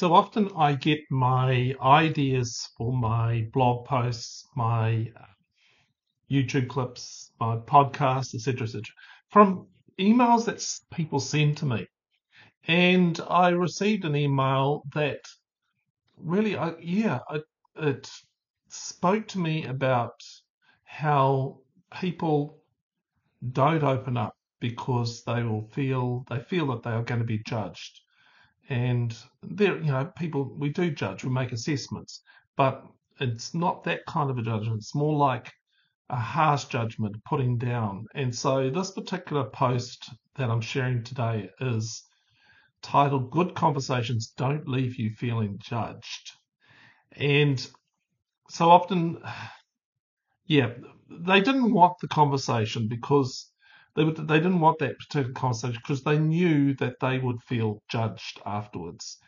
So often I get my ideas for my blog posts, my uh, YouTube clips, my podcasts, etc., etc., from emails that people send to me. And I received an email that really, I, yeah, it, it spoke to me about how people don't open up because they will feel they feel that they are going to be judged and there, you know, people, we do judge, we make assessments, but it's not that kind of a judgment. It's more like a harsh judgment, putting down. And so this particular post that I'm sharing today is titled Good Conversations Don't Leave You Feeling Judged. And so often, yeah, they didn't want the conversation because they would, they didn't want that particular conversation because they knew that they would feel judged afterwards.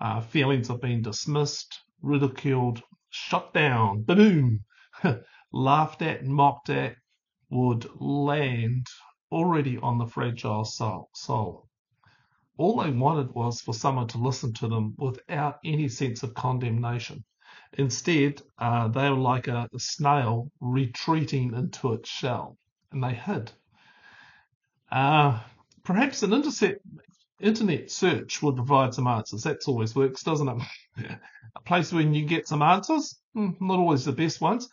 Uh, feelings of being dismissed, ridiculed, shut down, boom, laughed at, mocked at, would land already on the fragile soul. All they wanted was for someone to listen to them without any sense of condemnation. Instead, uh, they were like a, a snail retreating into its shell, and they hid. Uh, perhaps an internet, search will provide some answers. That's always works, doesn't it? a place where you get some answers, hmm, not always the best ones,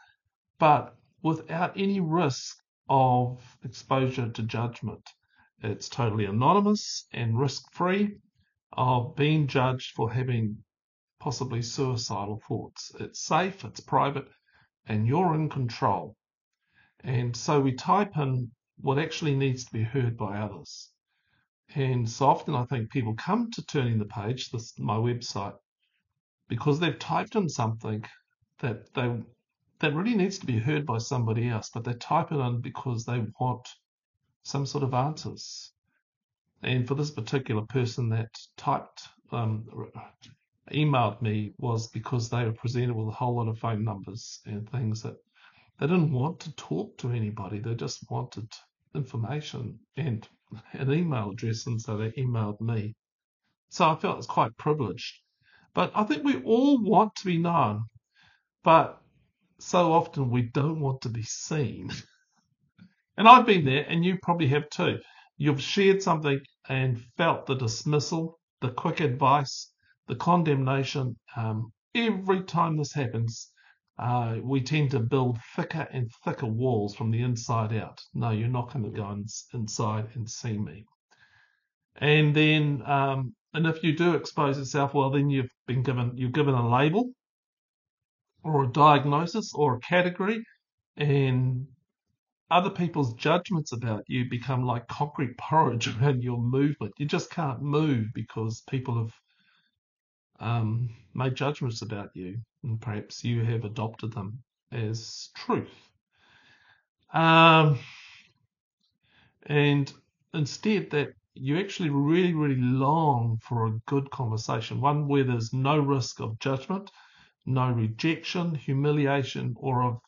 but without any risk of exposure to judgment. It's totally anonymous and risk free of being judged for having possibly suicidal thoughts. It's safe, it's private, and you're in control. And so we type in what actually needs to be heard by others. And so often I think people come to turning the page, this my website, because they've typed in something that they that really needs to be heard by somebody else, but they type it in because they want some sort of answers. And for this particular person that typed, um, emailed me was because they were presented with a whole lot of phone numbers and things that they didn't want to talk to anybody. They just wanted information and an email address, and so they emailed me. So I felt it's quite privileged. But I think we all want to be known, but so often we don't want to be seen. and I've been there, and you probably have too. You've shared something and felt the dismissal, the quick advice, the condemnation. Um, every time this happens, uh, we tend to build thicker and thicker walls from the inside out. No, you're not going to go in, inside and see me. And then, um, and if you do expose yourself, well, then you've been given you're given a label or a diagnosis or a category, and other people's judgments about you become like concrete porridge around your movement. You just can't move because people have um, made judgments about you, and perhaps you have adopted them as truth. Um, and instead, that you actually really, really long for a good conversation, one where there's no risk of judgment, no rejection, humiliation, or of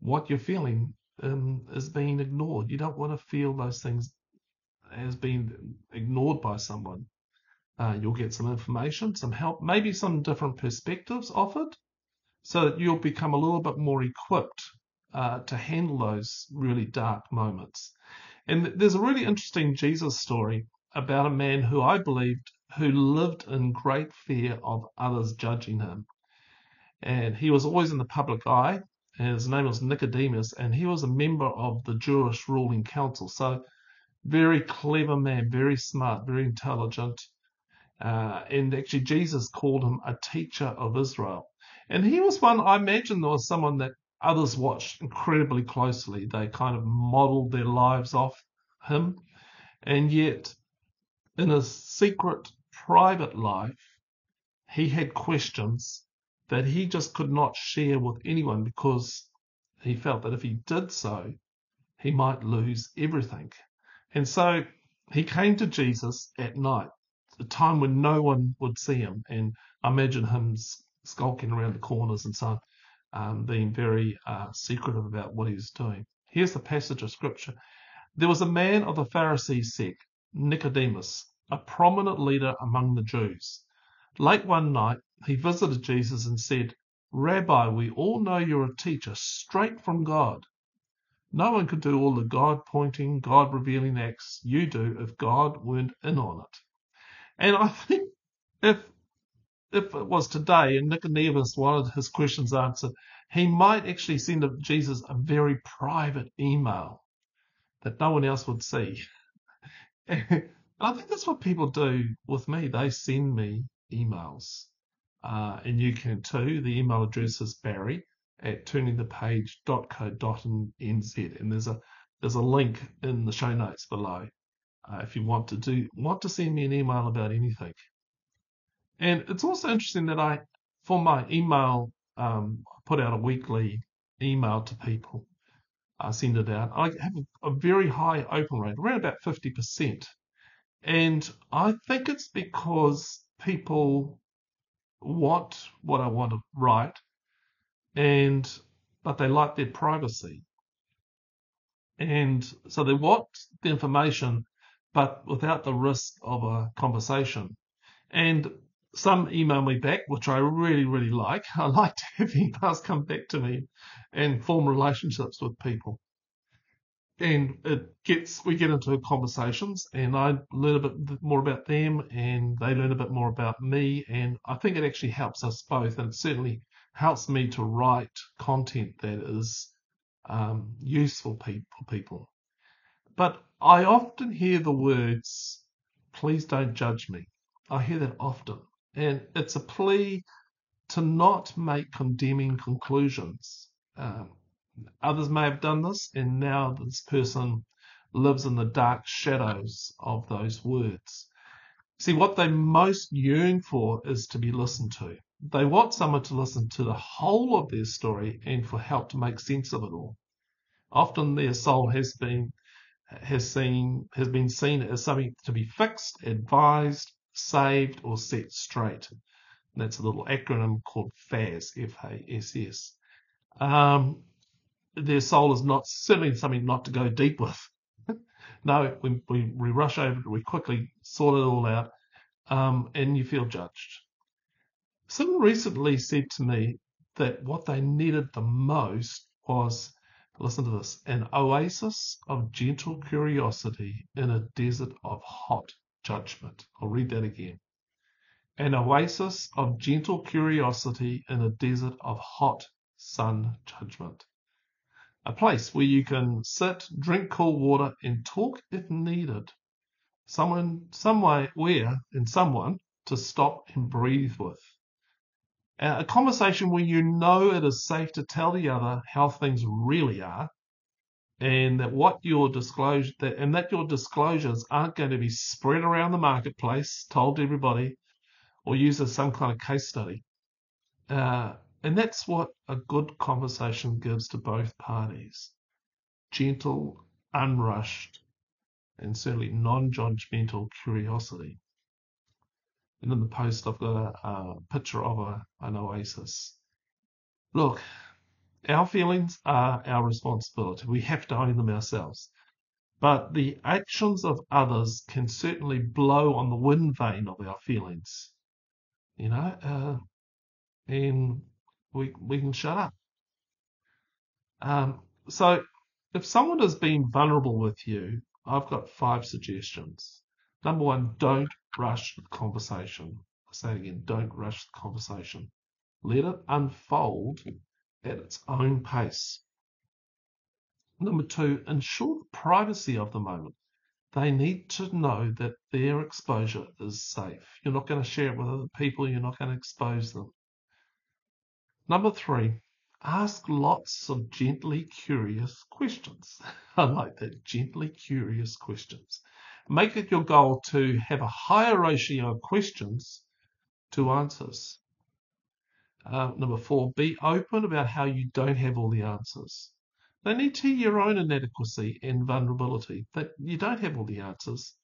what you're feeling um, is being ignored. You don't want to feel those things as being ignored by someone. Uh, you'll get some information, some help, maybe some different perspectives offered so that you'll become a little bit more equipped uh, to handle those really dark moments. And there's a really interesting Jesus story about a man who I believed who lived in great fear of others judging him. And he was always in the public eye. And his name was Nicodemus, and he was a member of the Jewish ruling council. So, very clever man, very smart, very intelligent. Uh, and actually, Jesus called him a teacher of Israel. And he was one, I imagine there was someone that others watched incredibly closely. They kind of modeled their lives off him. And yet, in his secret, private life, he had questions that he just could not share with anyone because he felt that if he did so, he might lose everything. And so he came to Jesus at night a time when no one would see him. And I imagine him skulking around the corners and so on, um, being very uh, secretive about what he was doing. Here's the passage of scripture. There was a man of the Pharisee sect, Nicodemus, a prominent leader among the Jews. Late one night, he visited Jesus and said, Rabbi, we all know you're a teacher straight from God. No one could do all the God pointing, God revealing acts you do if God weren't in on it. And I think if if it was today and Nicodemus wanted his questions answered, he might actually send Jesus a very private email that no one else would see. and I think that's what people do with me. They send me emails. Uh, and you can too. The email address is barry at turningthepage.co.nz and there's a there's a link in the show notes below uh, if you want to do want to send me an email about anything. And it's also interesting that I, for my email, um, put out a weekly email to people. I send it out. I have a, a very high open rate, around about 50%. And I think it's because people want what I want to write, and but they like their privacy. And so they want the information, but without the risk of a conversation. And some email me back, which I really, really like. I like to have emails come back to me and form relationships with people. And it gets, we get into conversations and I learn a bit more about them and they learn a bit more about me. And I think it actually helps us both. And it certainly helps me to write content that is um, useful for people. But I often hear the words, please don't judge me. I hear that often. And it's a plea to not make condemning conclusions. Um, others may have done this, and now this person lives in the dark shadows of those words. See, what they most yearn for is to be listened to. They want someone to listen to the whole of their story and for help to make sense of it all. Often their soul has been has seen has been seen as something to be fixed, advised, saved or set straight. And that's a little acronym called FASS, F-A-S-S. Um, their soul is not certainly something not to go deep with. no, we, we, we, rush over it, we quickly sort it all out, um, and you feel judged. Someone recently said to me that what they needed the most was, listen to this, an oasis of gentle curiosity in a desert of hot judgment. I'll read that again. An oasis of gentle curiosity in a desert of hot sun judgment. A place where you can sit, drink cool water, and talk if needed. Someone, some way, where, and someone to stop and breathe with. A conversation where you know it is safe to tell the other how things really are and that what your disclosure that, and that your disclosures aren't going to be spread around the marketplace, told to everybody, or used as some kind of case study. Uh, and that's what a good conversation gives to both parties. Gentle, unrushed, and certainly non-judgmental curiosity. And in the post, I've got a, a picture of a, an oasis. Look, our feelings are our responsibility. We have to own them ourselves. But the actions of others can certainly blow on the wind vane of our feelings. You know, uh, and we, we can shut up. Um, so if someone has been vulnerable with you, I've got five suggestions. Number one, don't rush the conversation. I say it again, don't rush the conversation. Let it unfold at its own pace. Number two, ensure the privacy of the moment. They need to know that their exposure is safe. You're not going to share it with other people, you're not going to expose them. Number three, ask lots of gently curious questions. I like that, gently curious questions. Make it your goal to have a higher ratio of questions to answers. Uh, number four, be open about how you don't have all the answers. They need to hear your own inadequacy and vulnerability, that you don't have all the answers,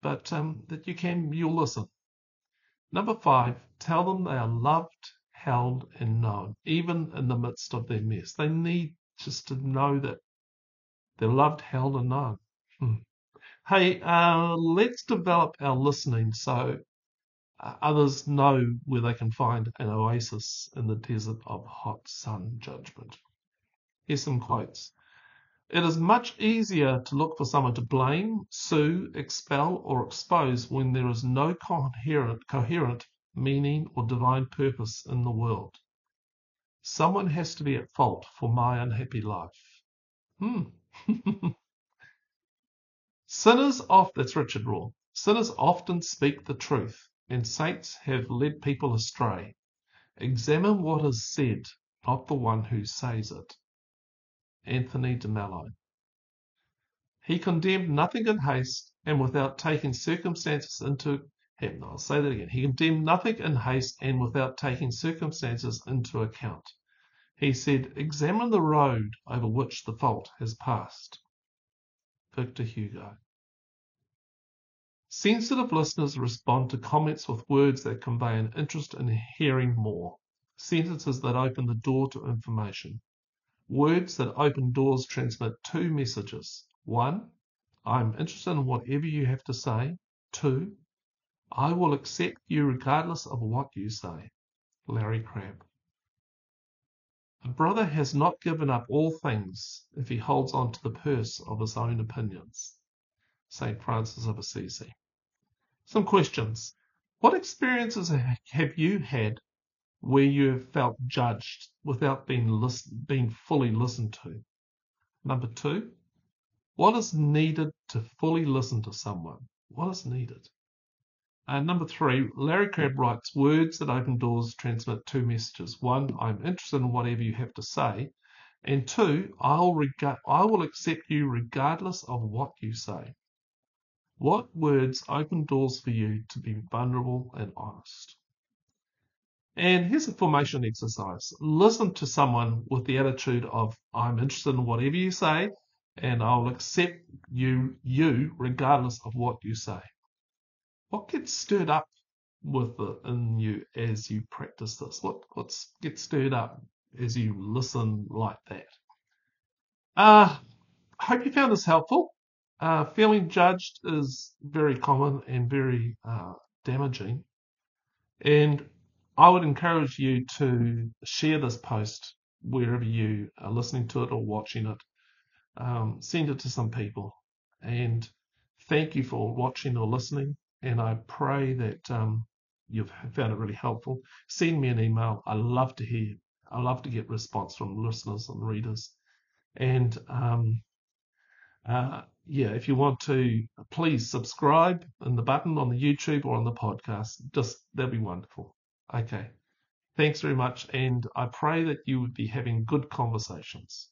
but um, that you can, you'll listen. Number five, tell them they are loved, held, and known, even in the midst of their mess. They need just to know that they're loved, held, and known. Hmm. Hey, uh, let's develop our listening so Uh, others know where they can find an oasis in the desert of hot sun judgment. Here's some quotes. It is much easier to look for someone to blame, sue, expel, or expose when there is no coherent, coherent meaning or divine purpose in the world. Someone has to be at fault for my unhappy life. Hmm. Sinners often, that's Richard Rohr, sinners often speak the truth, and saints have led people astray. Examine what is said, not the one who says it. Anthony de Mello. He condemned nothing in haste and without taking circumstances into him. I'll say that again. He condemned nothing in haste and without taking circumstances into account. He said, Examine the road over which the fault has passed. Victor Hugo. Sensitive listeners respond to comments with words that convey an interest in hearing more, sentences that open the door to information. Words that open doors transmit two messages. One, I'm interested in whatever you have to say. Two, I will accept you regardless of what you say. Larry Crabb. A brother has not given up all things if he holds on to the purse of his own opinions. St. Francis of Assisi. Some questions. What experiences have you had where you have felt judged without being listen, being fully listened to. Number two, what is needed to fully listen to someone? What is needed? And number three, Larry Crabb writes, words that open doors transmit two messages. One, I'm interested in whatever you have to say. And two, I'll rega- I will accept you regardless of what you say. What words open doors for you to be vulnerable and honest? And here's a formation exercise. Listen to someone with the attitude of, I'm interested in whatever you say, and I'll accept you, you, regardless of what you say. What gets stirred up with the, in you as you practice this? What what's gets stirred up as you listen like that? Uh, I hope you found this helpful. Uh, feeling judged is very common and very uh, damaging. And I would encourage you to share this post wherever you are listening to it or watching it. Um, send it to some people. And thank you for watching or listening. And I pray that um, you've found it really helpful. Send me an email. I love to hear. I love to get response from listeners and readers. And um, uh, yeah, if you want to, please subscribe in the button on the YouTube or on the podcast. Just that'd be wonderful. Okay. Thanks very much. And I pray that you would be having good conversations.